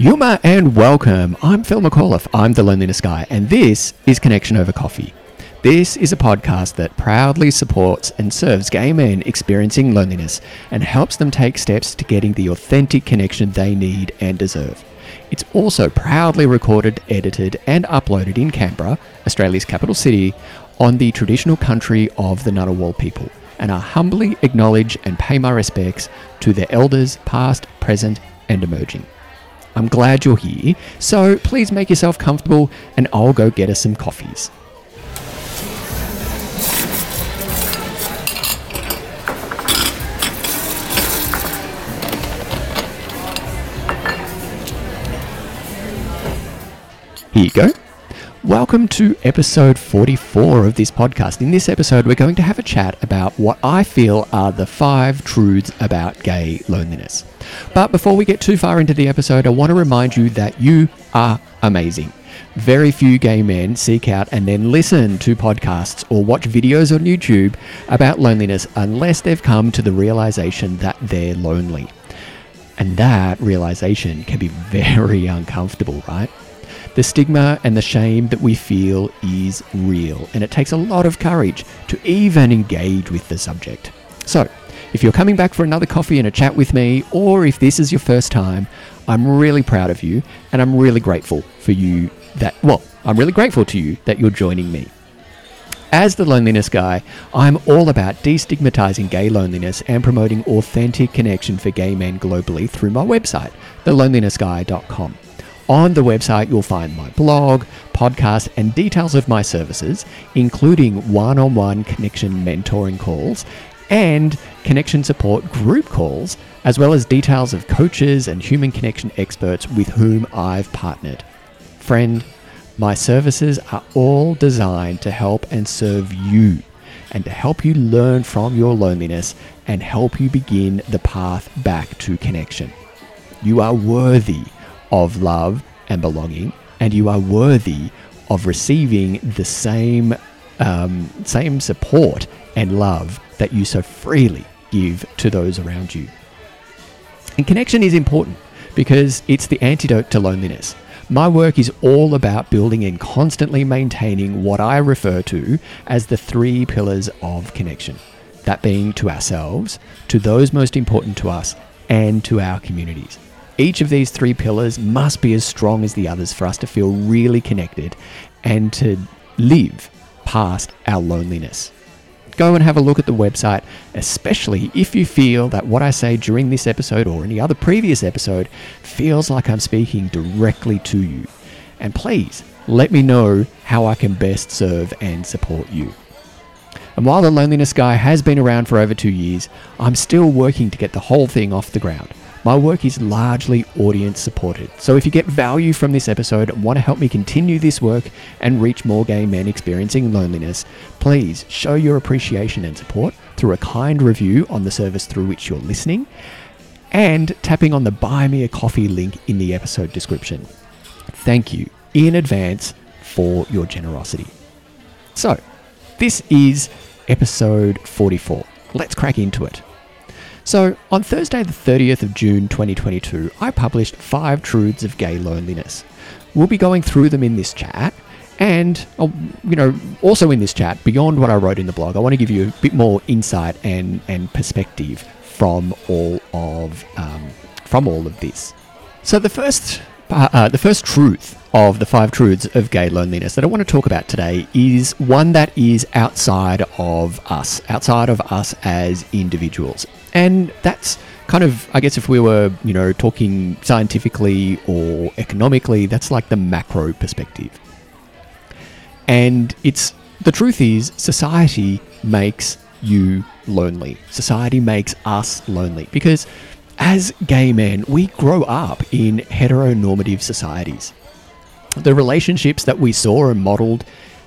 Yuma and welcome. I'm Phil McAuliffe. I'm the Loneliness Guy, and this is Connection Over Coffee. This is a podcast that proudly supports and serves gay men experiencing loneliness and helps them take steps to getting the authentic connection they need and deserve. It's also proudly recorded, edited, and uploaded in Canberra, Australia's capital city, on the traditional country of the Ngunnawal people, and I humbly acknowledge and pay my respects to their elders, past, present, and emerging. I'm glad you're here, so please make yourself comfortable and I'll go get us some coffees. Here you go. Welcome to episode 44 of this podcast. In this episode, we're going to have a chat about what I feel are the five truths about gay loneliness. But before we get too far into the episode, I want to remind you that you are amazing. Very few gay men seek out and then listen to podcasts or watch videos on YouTube about loneliness unless they've come to the realization that they're lonely. And that realization can be very uncomfortable, right? The stigma and the shame that we feel is real, and it takes a lot of courage to even engage with the subject. So, if you're coming back for another coffee and a chat with me, or if this is your first time, I'm really proud of you, and I'm really grateful for you that, well, I'm really grateful to you that you're joining me. As the loneliness guy, I'm all about destigmatizing gay loneliness and promoting authentic connection for gay men globally through my website, thelonelinessguy.com. On the website, you'll find my blog, podcast, and details of my services, including one on one connection mentoring calls and connection support group calls, as well as details of coaches and human connection experts with whom I've partnered. Friend, my services are all designed to help and serve you and to help you learn from your loneliness and help you begin the path back to connection. You are worthy of love and belonging, and you are worthy of receiving the same um, same support and love that you so freely give to those around you. And connection is important because it's the antidote to loneliness. My work is all about building and constantly maintaining what I refer to as the three pillars of connection that being to ourselves, to those most important to us, and to our communities. Each of these three pillars must be as strong as the others for us to feel really connected and to live past our loneliness. Go and have a look at the website, especially if you feel that what I say during this episode or any other previous episode feels like I'm speaking directly to you. And please let me know how I can best serve and support you. And while the Loneliness Guy has been around for over two years, I'm still working to get the whole thing off the ground. My work is largely audience supported, so if you get value from this episode and want to help me continue this work and reach more gay men experiencing loneliness, please show your appreciation and support through a kind review on the service through which you're listening and tapping on the Buy Me a Coffee link in the episode description. Thank you in advance for your generosity. So, this is episode 44. Let's crack into it. So, on Thursday, the 30th of June 2022, I published five truths of gay loneliness. We'll be going through them in this chat, and uh, you know, also in this chat, beyond what I wrote in the blog, I want to give you a bit more insight and and perspective from all of um, from all of this. So the first uh, uh, the first truth of the five truths of gay loneliness that I want to talk about today is one that is outside of us, outside of us as individuals. And that's kind of, I guess, if we were, you know, talking scientifically or economically, that's like the macro perspective. And it's the truth is, society makes you lonely. Society makes us lonely because as gay men, we grow up in heteronormative societies. The relationships that we saw are modeled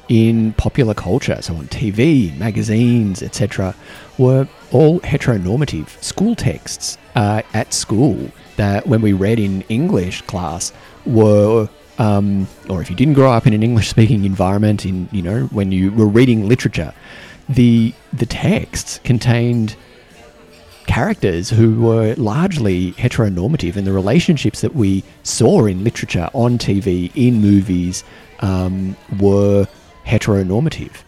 in popular culture, so on TV, magazines, etc., were all heteronormative. School texts uh, at school that when we read in English class were, um, or if you didn't grow up in an English-speaking environment, in you know when you were reading literature, the the texts contained characters who were largely heteronormative, and the relationships that we saw in literature, on TV, in movies, um, were heteronormative.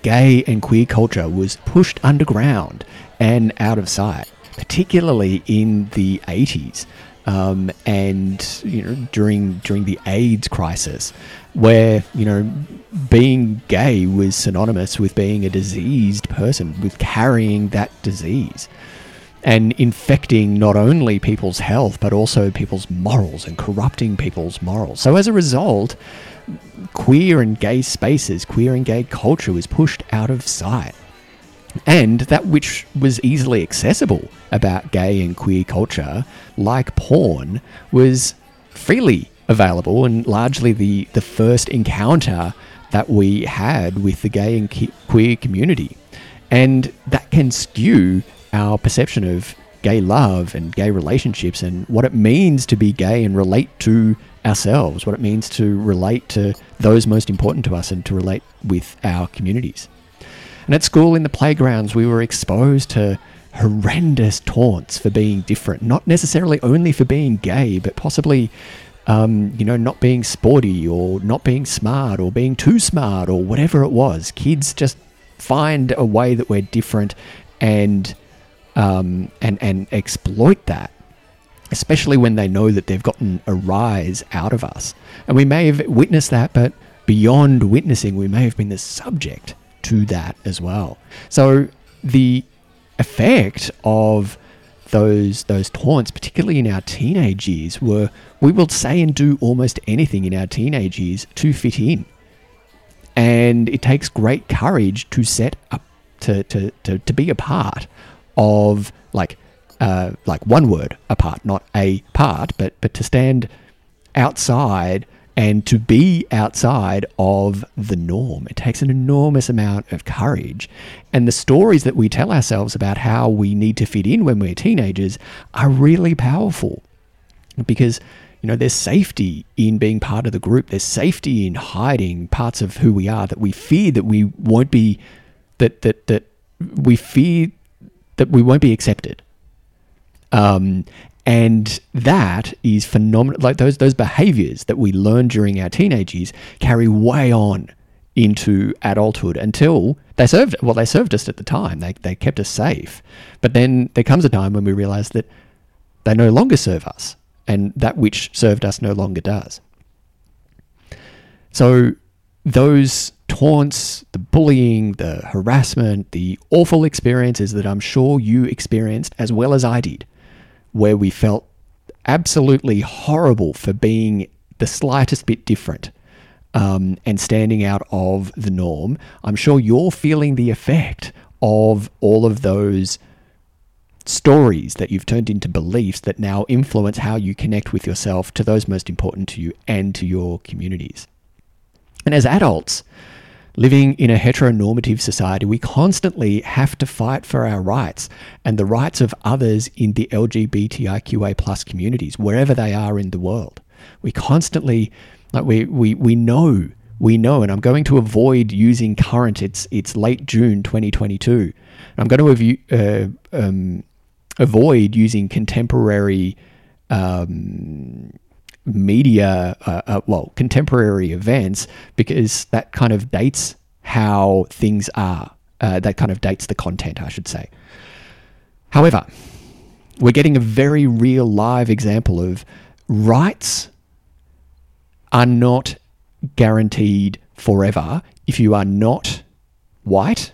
Gay and queer culture was pushed underground and out of sight, particularly in the 80s. Um, and you know during during the AIDS crisis, where you know being gay was synonymous with being a diseased person, with carrying that disease, and infecting not only people's health but also people's morals and corrupting people's morals. So as a result, queer and gay spaces, queer and gay culture was pushed out of sight. And that which was easily accessible about gay and queer culture, like porn, was freely available and largely the, the first encounter that we had with the gay and queer community. And that can skew our perception of gay love and gay relationships and what it means to be gay and relate to ourselves, what it means to relate to those most important to us and to relate with our communities. And at school, in the playgrounds, we were exposed to horrendous taunts for being different, not necessarily only for being gay, but possibly, um, you know, not being sporty or not being smart or being too smart or whatever it was. Kids just find a way that we're different and um, and and exploit that especially when they know that they've gotten a rise out of us. And we may have witnessed that, but beyond witnessing, we may have been the subject to that as well. So the effect of those those taunts, particularly in our teenage years, were we will say and do almost anything in our teenage years to fit in. And it takes great courage to set up to, to, to, to be a part of like uh, like one word apart, not a part, but but to stand outside and to be outside of the norm. It takes an enormous amount of courage. And the stories that we tell ourselves about how we need to fit in when we're teenagers are really powerful because you know there's safety in being part of the group there's safety in hiding parts of who we are that we fear that we won't be that that that we fear that we won't be accepted. Um, and that is phenomenal. Like those those behaviors that we learn during our teenage years carry way on into adulthood until they served well they served us at the time. They, they kept us safe. But then there comes a time when we realize that they no longer serve us and that which served us no longer does. So those taunts the bullying the harassment the awful experiences that i'm sure you experienced as well as i did where we felt absolutely horrible for being the slightest bit different um, and standing out of the norm, I'm sure you're feeling the effect of all of those stories that you've turned into beliefs that now influence how you connect with yourself to those most important to you and to your communities. And as adults, Living in a heteronormative society, we constantly have to fight for our rights and the rights of others in the LGBTIQA plus communities, wherever they are in the world. We constantly, like we, we, we know, we know, and I'm going to avoid using current, it's, it's late June 2022. I'm going to uh, um, avoid using contemporary um, media, uh, uh, well, contemporary events, because that kind of dates how things are. Uh, that kind of dates the content, I should say. However, we're getting a very real live example of rights are not guaranteed forever if you are not white,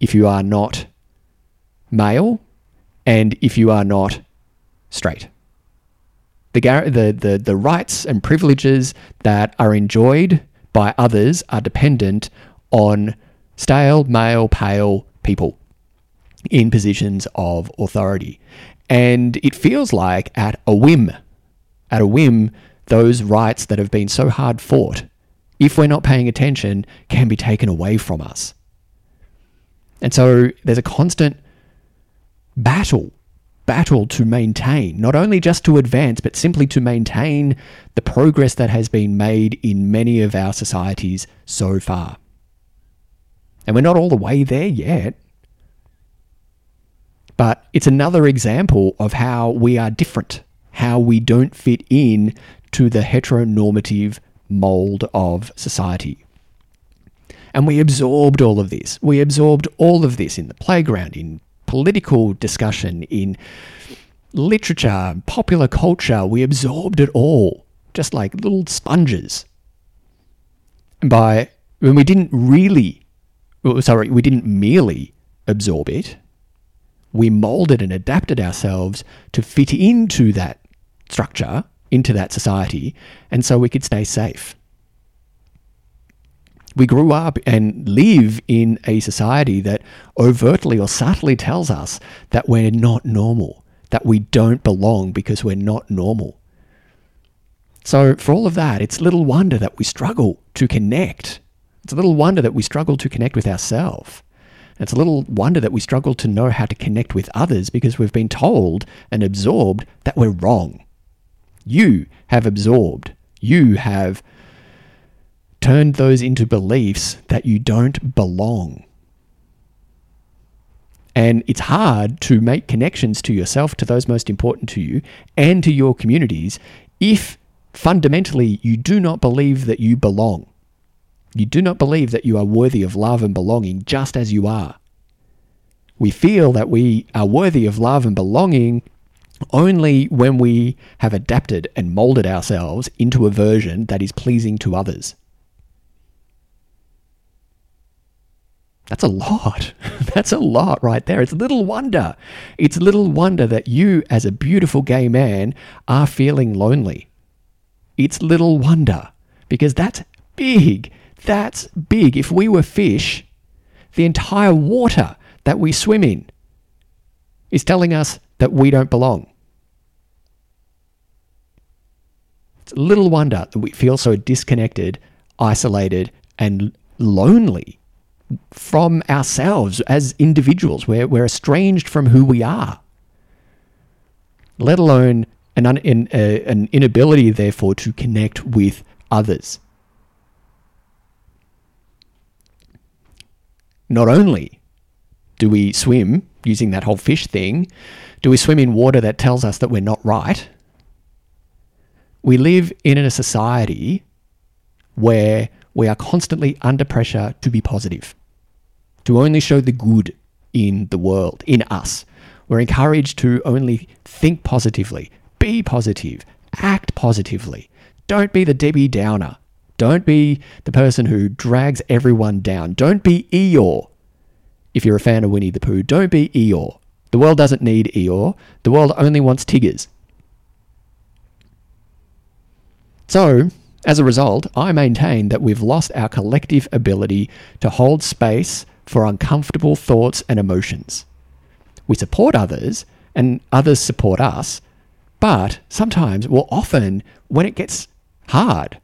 if you are not male, and if you are not straight the, the, the, the rights and privileges that are enjoyed by others are dependent on stale, male, pale people in positions of authority. And it feels like at a whim, at a whim, those rights that have been so hard fought, if we're not paying attention, can be taken away from us. And so there's a constant battle battle to maintain, not only just to advance, but simply to maintain the progress that has been made in many of our societies so far. And we're not all the way there yet. But it's another example of how we are different, how we don't fit in to the heteronormative mold of society. And we absorbed all of this. We absorbed all of this in the playground, in political discussion, in literature, popular culture. We absorbed it all, just like little sponges. And by when we didn't really, oh, sorry, we didn't merely absorb it, we molded and adapted ourselves to fit into that structure, into that society, and so we could stay safe we grew up and live in a society that overtly or subtly tells us that we're not normal, that we don't belong because we're not normal. So, for all of that, it's little wonder that we struggle to connect. It's a little wonder that we struggle to connect with ourselves. It's a little wonder that we struggle to know how to connect with others because we've been told and absorbed that we're wrong. You have absorbed, you have turned those into beliefs that you don't belong. And it's hard to make connections to yourself, to those most important to you, and to your communities if fundamentally you do not believe that you belong. You do not believe that you are worthy of love and belonging just as you are. We feel that we are worthy of love and belonging only when we have adapted and molded ourselves into a version that is pleasing to others. That's a lot. That's a lot right there. It's little wonder. It's little wonder that you, as a beautiful gay man, are feeling lonely. It's little wonder because that's big. That's big. If we were fish, the entire water that we swim in is telling us that we don't belong. It's little wonder that we feel so disconnected, isolated, and lonely from ourselves as individuals. We're, we're estranged from who we are, let alone an, un, in, uh, an inability, therefore, to connect with others. Not only do we swim using that whole fish thing, do we swim in water that tells us that we're not right? We live in a society where we are constantly under pressure to be positive, to only show the good in the world, in us. We're encouraged to only think positively, be positive, act positively. Don't be the Debbie Downer. Don't be the person who drags everyone down. Don't be Eeyore. If you're a fan of Winnie the Pooh, don't be Eeyore. The world doesn't need Eeyore. The world only wants Tiggers. So, as a result, I maintain that we've lost our collective ability to hold space for uncomfortable thoughts and emotions. We support others, and others support us, but sometimes, well, often, when it gets hard,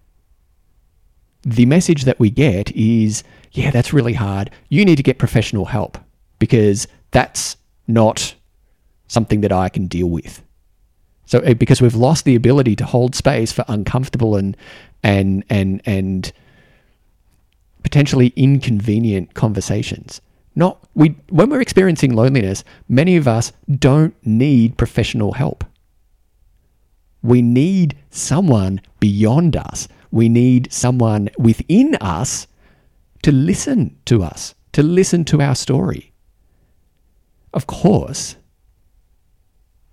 the message that we get is, yeah, that's really hard. You need to get professional help because that's not something that I can deal with. So, eh, because we've lost the ability to hold space for uncomfortable and and and and potentially inconvenient conversations. Not we when we're experiencing loneliness, many of us don't need professional help. We need someone beyond us. We need someone within us to listen to us, to listen to our story. Of course,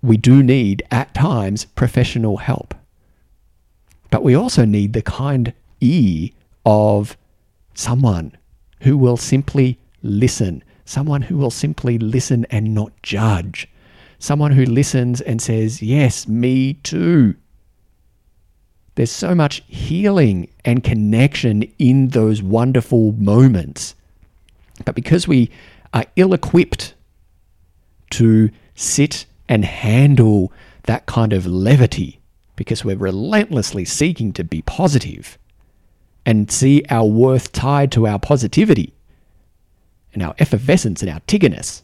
we do need at times professional help. But we also need the kind ear of someone who will simply listen, someone who will simply listen and not judge, someone who listens and says, Yes, me too. There's so much healing and connection in those wonderful moments. But because we are ill equipped to sit and handle that kind of levity, because we're relentlessly seeking to be positive and see our worth tied to our positivity and our effervescence and our tiggerness.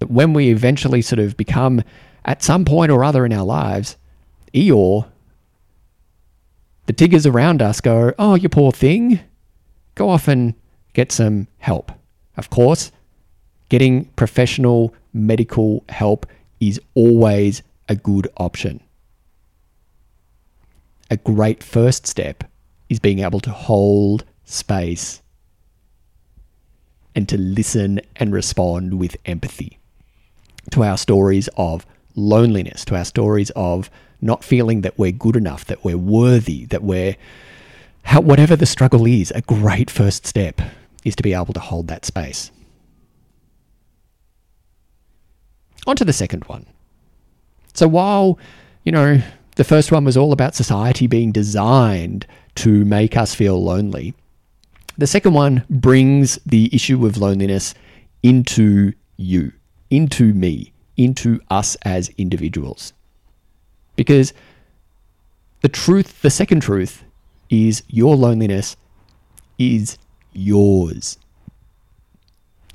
That when we eventually sort of become, at some point or other in our lives, Eeyore, the tiggers around us go, Oh, you poor thing. Go off and get some help. Of course, getting professional medical help is always a good option. A great first step is being able to hold space and to listen and respond with empathy to our stories of loneliness, to our stories of not feeling that we're good enough, that we're worthy, that we're how, whatever the struggle is, a great first step is to be able to hold that space. On to the second one. So while, you know, the first one was all about society being designed to make us feel lonely, the second one brings the issue of loneliness into you, into me, into us as individuals. Because the truth, the second truth, is your loneliness is yours.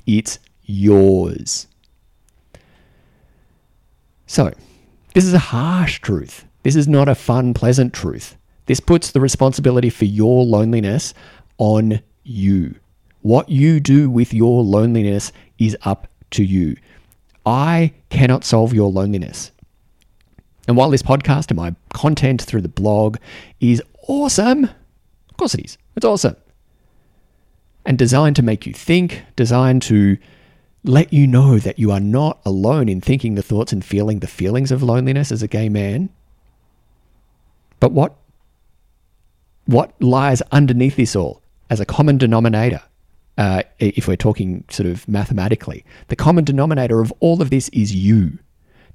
It's yours. So, this is a harsh truth. This is not a fun, pleasant truth. This puts the responsibility for your loneliness on you. What you do with your loneliness is up to you. I cannot solve your loneliness. And while this podcast and my content through the blog is awesome, of course it is, it's awesome. And designed to make you think, designed to let you know that you are not alone in thinking the thoughts and feeling the feelings of loneliness as a gay man. But what what lies underneath this all as a common denominator, uh, if we're talking sort of mathematically, the common denominator of all of this is you.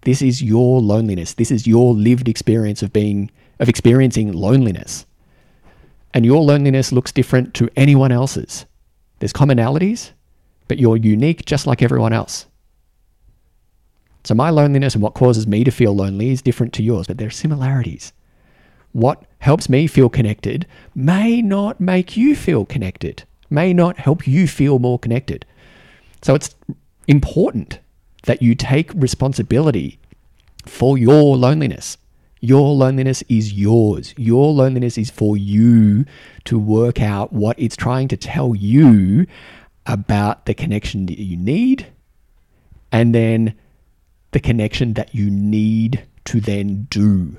This is your loneliness. This is your lived experience of being of experiencing loneliness. And your loneliness looks different to anyone else's. There's commonalities, but you're unique just like everyone else. So my loneliness and what causes me to feel lonely is different to yours, but there are similarities what helps me feel connected may not make you feel connected, may not help you feel more connected. So it's important that you take responsibility for your loneliness. Your loneliness is yours. Your loneliness is for you to work out what it's trying to tell you about the connection that you need and then the connection that you need to then do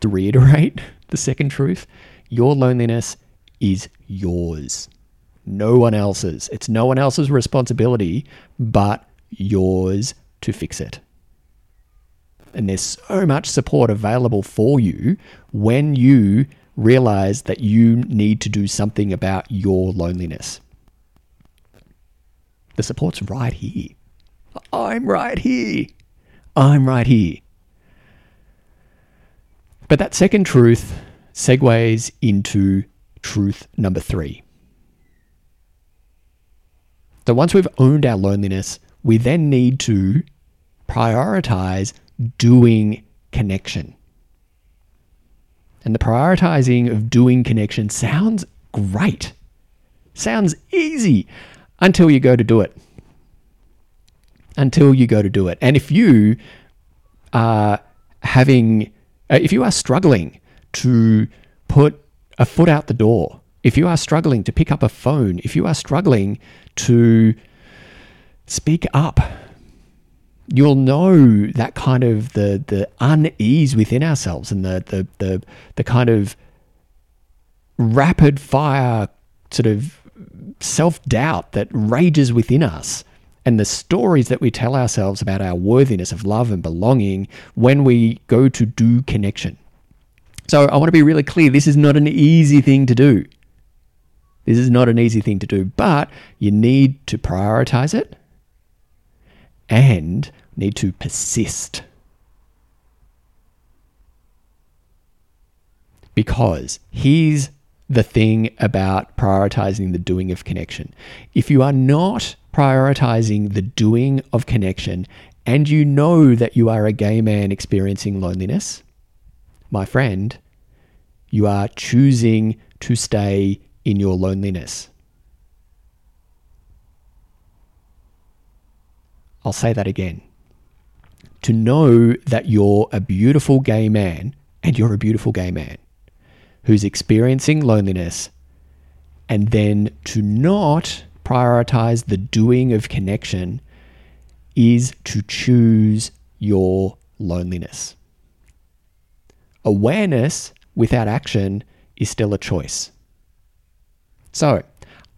to reiterate the second truth, your loneliness is yours, no one else's. It's no one else's responsibility but yours to fix it. And there's so much support available for you when you realize that you need to do something about your loneliness. The support's right here. I'm right here. I'm right here. But that second truth segues into truth number three. So once we've owned our loneliness, we then need to prioritize doing connection. And the prioritizing of doing connection sounds great, sounds easy until you go to do it. Until you go to do it. And if you are having Uh, if you are struggling to put a foot out the door, if you are struggling to pick up a phone, if you are struggling to speak up, you'll know that kind of the the unease within ourselves and the the the, the kind of rapid fire sort of self doubt that rages within us and the stories that we tell ourselves about our worthiness of love and belonging when we go to do connection. So I want to be really clear this is not an easy thing to do. This is not an easy thing to do, but you need to prioritize it and need to persist. Because here's the thing about prioritizing the doing of connection. If you are not prioritizing the doing of connection and you know that you are a gay man experiencing loneliness, my friend, you are choosing to stay in your loneliness. I'll say that again. To know that you're a beautiful gay man, and you're a beautiful gay man who's experiencing loneliness And then to not prioritize the doing of connection is to choose your loneliness. Awareness without action is still a choice. So,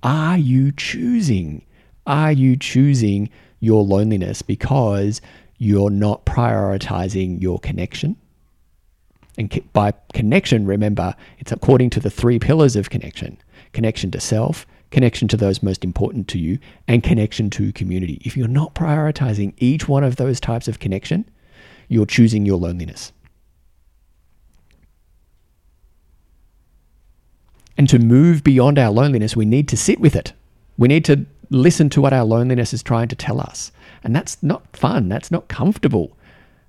are you choosing? Are you choosing your loneliness because you're not prioritizing your connection? And by connection, remember, it's according to the three pillars of connection connection to self, connection to those most important to you, and connection to community. If you're not prioritizing each one of those types of connection, you're choosing your loneliness. And to move beyond our loneliness, we need to sit with it. We need to listen to what our loneliness is trying to tell us. And that's not fun. That's not comfortable.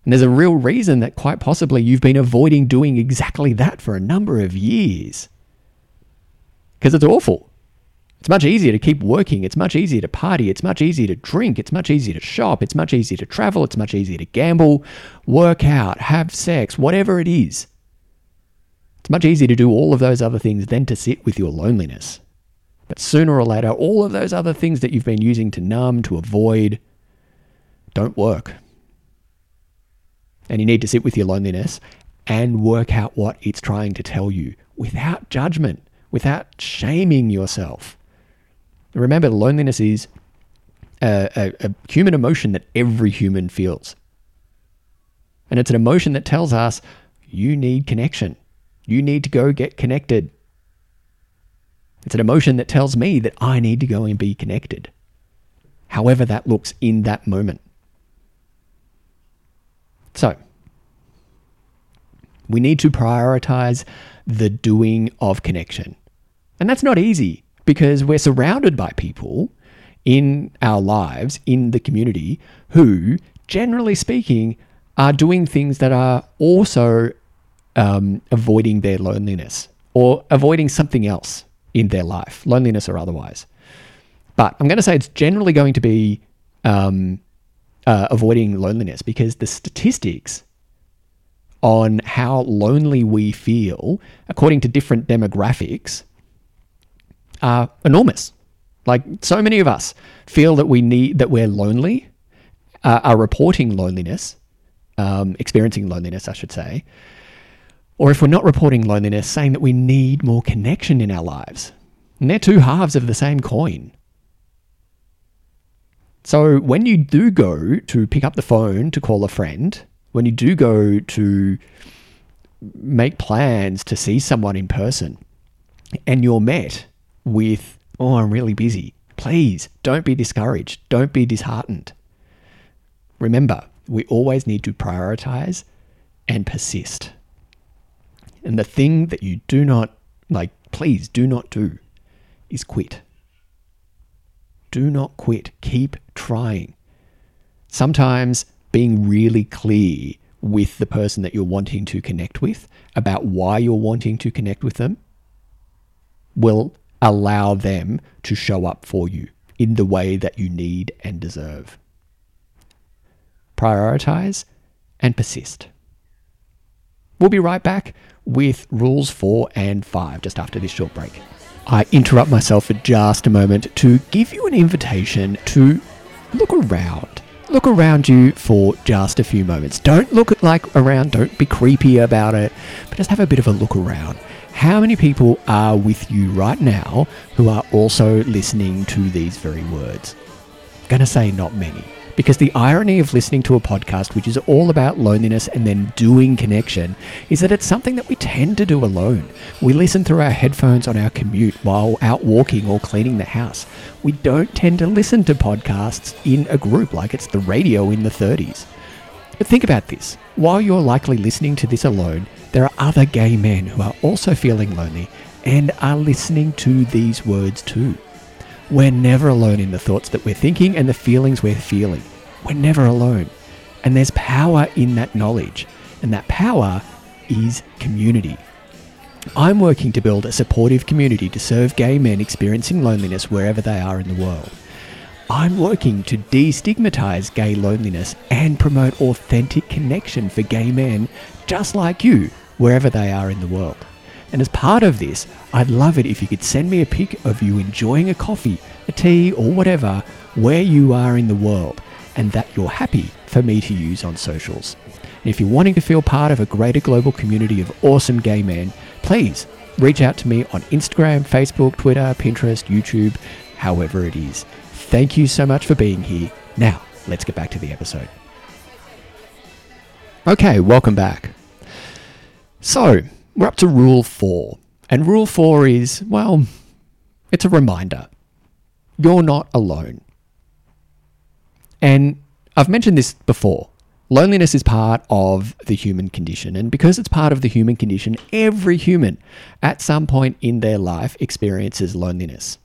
And there's a real reason that quite possibly you've been avoiding doing exactly that for a number of years. Because it's awful. It's much easier to keep working. It's much easier to party. It's much easier to drink. It's much easier to shop. It's much easier to travel. It's much easier to gamble, work out, have sex, whatever it is. It's much easier to do all of those other things than to sit with your loneliness. But sooner or later, all of those other things that you've been using to numb, to avoid, don't work. And you need to sit with your loneliness and work out what it's trying to tell you without judgment, without shaming yourself. Remember, loneliness is a, a, a, human emotion that every human feels. And it's an emotion that tells us you need connection. You need to go get connected. It's an emotion that tells me that I need to go and be connected, however that looks in that moment. So, we need to prioritize the doing of connection. And that's not easy because we're surrounded by people in our lives, in the community, who, generally speaking, are doing things that are also um, avoiding their loneliness or avoiding something else in their life, loneliness or otherwise. But I'm going to say it's generally going to be um, uh, avoiding loneliness because the statistics on how lonely we feel, according to different demographics, are enormous. Like so many of us feel that we need that we're lonely, uh, are reporting loneliness, um, experiencing loneliness, I should say, or if we're not reporting loneliness, saying that we need more connection in our lives. And they're two halves of the same coin. So when you do go to pick up the phone to call a friend, when you do go to make plans to see someone in person, and you're met with, oh, I'm really busy, please don't be discouraged. Don't be disheartened. Remember, we always need to prioritize and persist. And the thing that you do not, like, please do not do is quit. Do not quit. Keep trying. Sometimes being really clear with the person that you're wanting to connect with about why you're wanting to connect with them will allow them to show up for you in the way that you need and deserve. Prioritize and persist. We'll be right back with rules four and five just after this short break. I interrupt myself for just a moment to give you an invitation to look around. Look around you for just a few moments. Don't look like around, don't be creepy about it, but just have a bit of a look around. How many people are with you right now who are also listening to these very words? I'm going to say not many. Because the irony of listening to a podcast which is all about loneliness and then doing connection is that it's something that we tend to do alone. We listen through our headphones on our commute while out walking or cleaning the house. We don't tend to listen to podcasts in a group like it's the radio in the 30s. But think about this. While you're likely listening to this alone, there are other gay men who are also feeling lonely and are listening to these words too. We're never alone in the thoughts that we're thinking and the feelings we're feeling. We're never alone. And there's power in that knowledge. And that power is community. I'm working to build a supportive community to serve gay men experiencing loneliness wherever they are in the world. I'm working to destigmatize gay loneliness and promote authentic connection for gay men just like you, wherever they are in the world. And as part of this, I'd love it if you could send me a pic of you enjoying a coffee, a tea, or whatever, where you are in the world, and that you're happy for me to use on socials. And if you're wanting to feel part of a greater global community of awesome gay men, please reach out to me on Instagram, Facebook, Twitter, Pinterest, YouTube, however it is. Thank you so much for being here. Now, let's get back to the episode. Okay, welcome back. So, we're up to rule four. And rule four is, well, it's a reminder. You're not alone. And I've mentioned this before. Loneliness is part of the human condition. And because it's part of the human condition, every human at some point in their life experiences loneliness.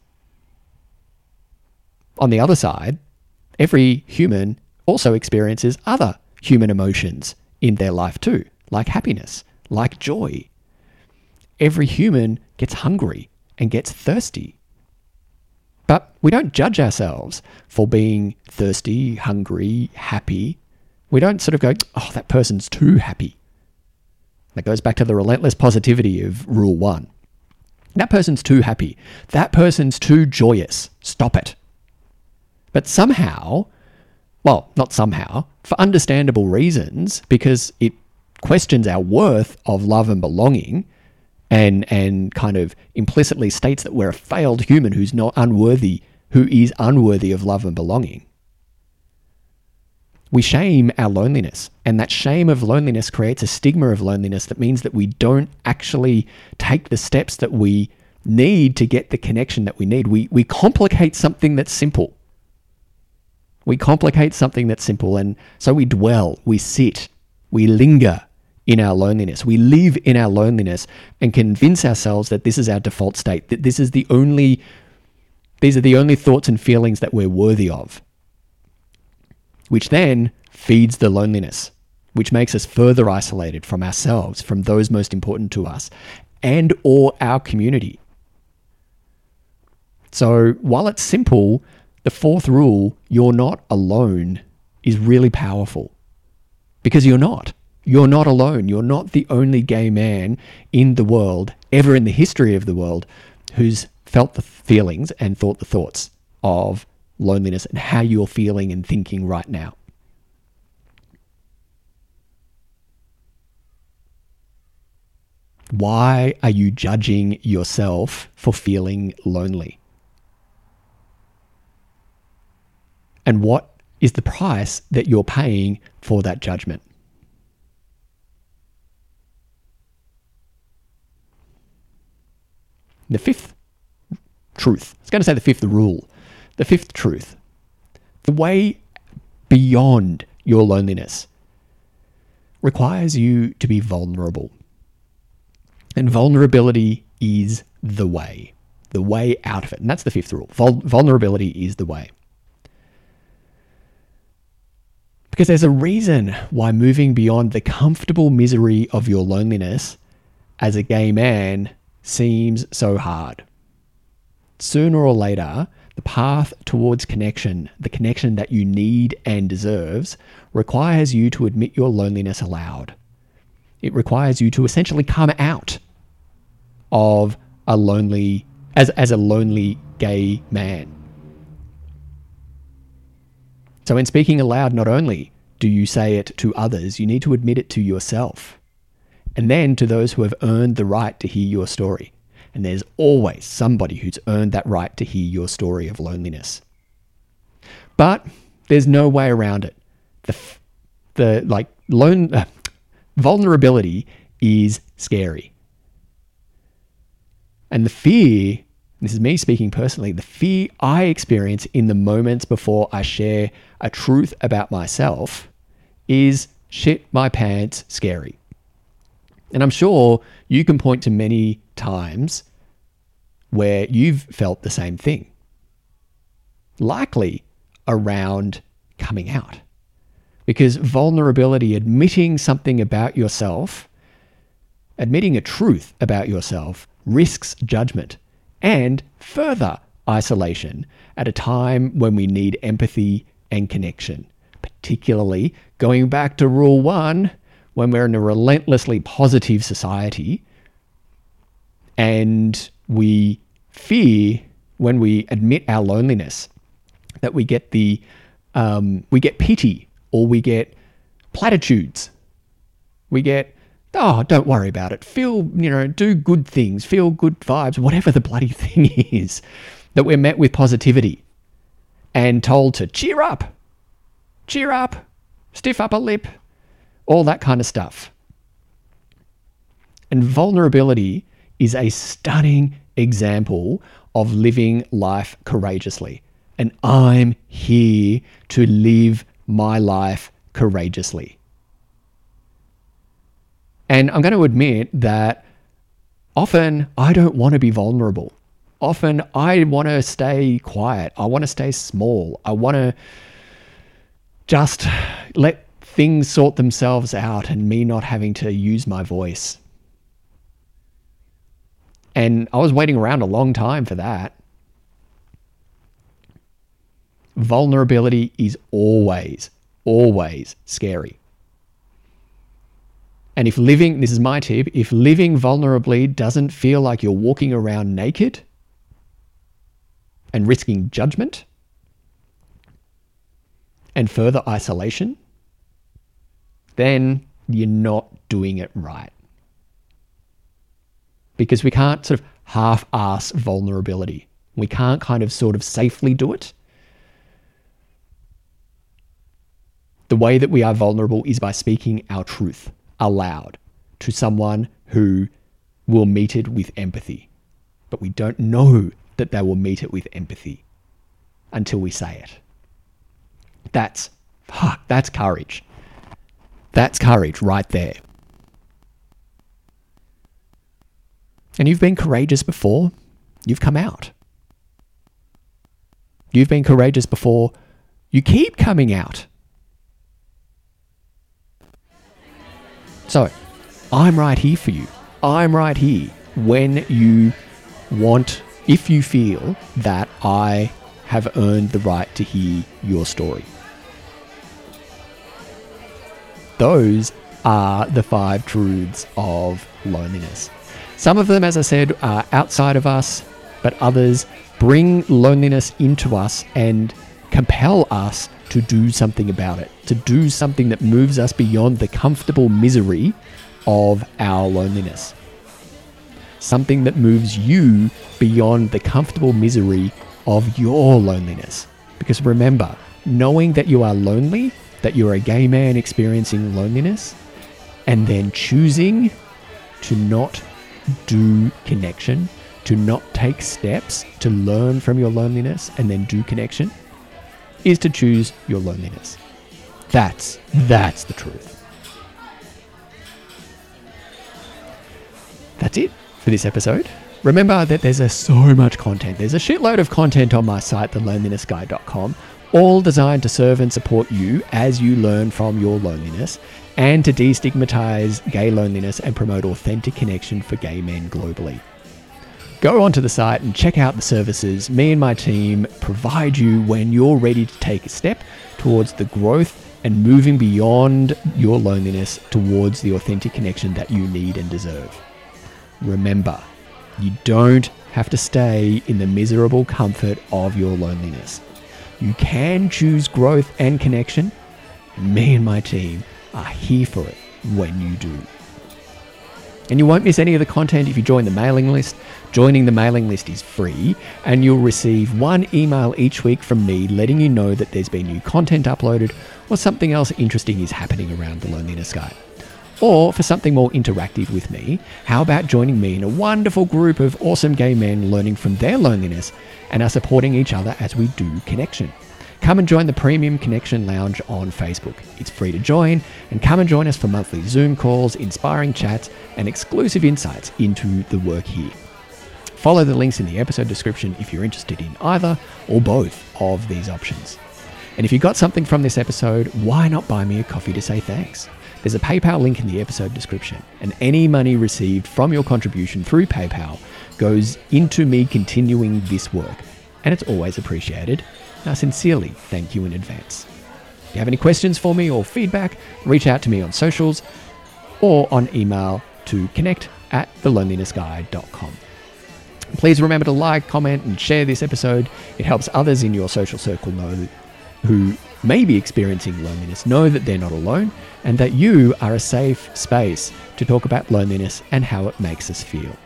On the other side, every human also experiences other human emotions in their life too, like happiness, like joy. Every human gets hungry and gets thirsty. But we don't judge ourselves for being thirsty, hungry, happy, we don't sort of go, oh, that person's too happy. That goes back to the relentless positivity of rule one. That person's too happy. That person's too joyous. Stop it. But somehow, well, not somehow, for understandable reasons, because it questions our worth of love and belonging and and kind of implicitly states that we're a failed human who's not unworthy, who is unworthy of love and belonging we shame our loneliness. And that shame of loneliness creates a stigma of loneliness that means that we don't actually take the steps that we need to get the connection that we need. We, we complicate something that's simple. We complicate something that's simple. And so we dwell, we sit, we linger in our loneliness. We live in our loneliness and convince ourselves that this is our default state, that this is the only, these are the only thoughts and feelings that we're worthy of which then feeds the loneliness, which makes us further isolated from ourselves, from those most important to us, and or our community. So while it's simple, the fourth rule, you're not alone, is really powerful. Because you're not. You're not alone. You're not the only gay man in the world, ever in the history of the world, who's felt the feelings and thought the thoughts of loneliness and how you're feeling and thinking right now. Why are you judging yourself for feeling lonely? And what is the price that you're paying for that judgment? The fifth truth, I was going to say the fifth rule, the fifth truth the way beyond your loneliness requires you to be vulnerable. And vulnerability is the way, the way out of it. And that's the fifth rule. Vul- vulnerability is the way. Because there's a reason why moving beyond the comfortable misery of your loneliness as a gay man seems so hard. Sooner or later, the path towards connection, the connection that you need and deserves, requires you to admit your loneliness aloud. It requires you to essentially come out of a lonely as as a lonely gay man. So in speaking aloud, not only do you say it to others, you need to admit it to yourself. And then to those who have earned the right to hear your story and there's always somebody who's earned that right to hear your story of loneliness. But there's no way around it. The, the like lone uh, vulnerability is scary. And the fear, this is me speaking personally, the fear I experience in the moments before I share a truth about myself is shit my pants scary. And I'm sure you can point to many times where you've felt the same thing. Likely around coming out. Because vulnerability, admitting something about yourself, admitting a truth about yourself, risks judgment and further isolation at a time when we need empathy and connection. Particularly going back to rule one, when we're in a relentlessly positive society And we fear when we admit our loneliness that we get the um, we get pity or we get platitudes. We get oh, don't worry about it. Feel you know, do good things, feel good vibes, whatever the bloody thing is. That we're met with positivity and told to cheer up, cheer up, stiff upper lip, all that kind of stuff. And vulnerability is a stunning example of living life courageously. And I'm here to live my life courageously. And I'm going to admit that often I don't want to be vulnerable. Often I want to stay quiet. I want to stay small. I want to just let things sort themselves out and me not having to use my voice. And I was waiting around a long time for that. Vulnerability is always, always scary. And if living, this is my tip, if living vulnerably doesn't feel like you're walking around naked and risking judgment and further isolation, then you're not doing it right because we can't sort of half ass vulnerability. We can't kind of sort of safely do it. The way that we are vulnerable is by speaking our truth aloud to someone who will meet it with empathy. But we don't know that they will meet it with empathy until we say it. That's fuck, that's courage. That's courage right there. And you've been courageous before, you've come out. You've been courageous before, you keep coming out. So, I'm right here for you. I'm right here when you want, if you feel that I have earned the right to hear your story. Those are the five truths of loneliness. Some of them, as I said, are outside of us, but others bring loneliness into us and compel us to do something about it, to do something that moves us beyond the comfortable misery of our loneliness. Something that moves you beyond the comfortable misery of your loneliness. Because remember, knowing that you are lonely, that you're a gay man experiencing loneliness, and then choosing to not do connection, to not take steps to learn from your loneliness and then do connection, is to choose your loneliness. That's that's the truth. That's it for this episode. Remember that there's a, so much content. There's a shitload of content on my site, thelonelinessguy.com, all designed to serve and support you as you learn from your loneliness and to destigmatize gay loneliness and promote authentic connection for gay men globally. Go onto the site and check out the services me and my team provide you when you're ready to take a step towards the growth and moving beyond your loneliness towards the authentic connection that you need and deserve. Remember, you don't have to stay in the miserable comfort of your loneliness. You can choose growth and connection. Me and my team are here for it when you do. And you won't miss any of the content if you join the mailing list. Joining the mailing list is free, and you'll receive one email each week from me letting you know that there's been new content uploaded or something else interesting is happening around the Loneliness Guy. Or for something more interactive with me, how about joining me in a wonderful group of awesome gay men learning from their loneliness and are supporting each other as we do connection? Come and join the Premium Connection Lounge on Facebook. It's free to join, and come and join us for monthly Zoom calls, inspiring chats, and exclusive insights into the work here. Follow the links in the episode description if you're interested in either or both of these options. And if you got something from this episode, why not buy me a coffee to say thanks? There's a PayPal link in the episode description, and any money received from your contribution through PayPal goes into me continuing this work, and it's always appreciated. I sincerely thank you in advance. If you have any questions for me or feedback, reach out to me on socials or on email to connect at thelonelinessguy.com. Please remember to like, comment, and share this episode. It helps others in your social circle know who may be experiencing loneliness know that they're not alone and that you are a safe space to talk about loneliness and how it makes us feel.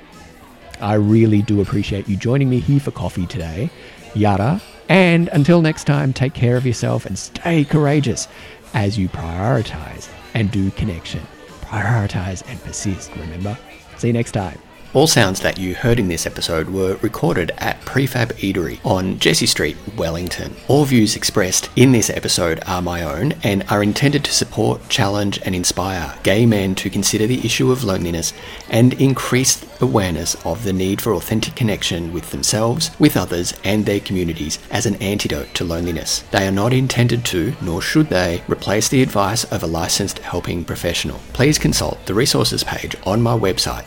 I really do appreciate you joining me here for coffee today. Yada. And until next time, take care of yourself and stay courageous as you prioritize and do connection. Prioritize and persist, remember? See you next time. All sounds that you heard in this episode were recorded at Prefab Eatery on Jessie Street, Wellington. All views expressed in this episode are my own and are intended to support, challenge, and inspire gay men to consider the issue of loneliness and increase awareness of the need for authentic connection with themselves, with others, and their communities as an antidote to loneliness. They are not intended to, nor should they, replace the advice of a licensed helping professional. Please consult the resources page on my website,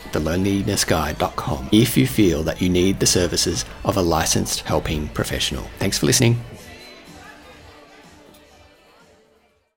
if you feel that you need the services of a licensed helping professional. Thanks for listening.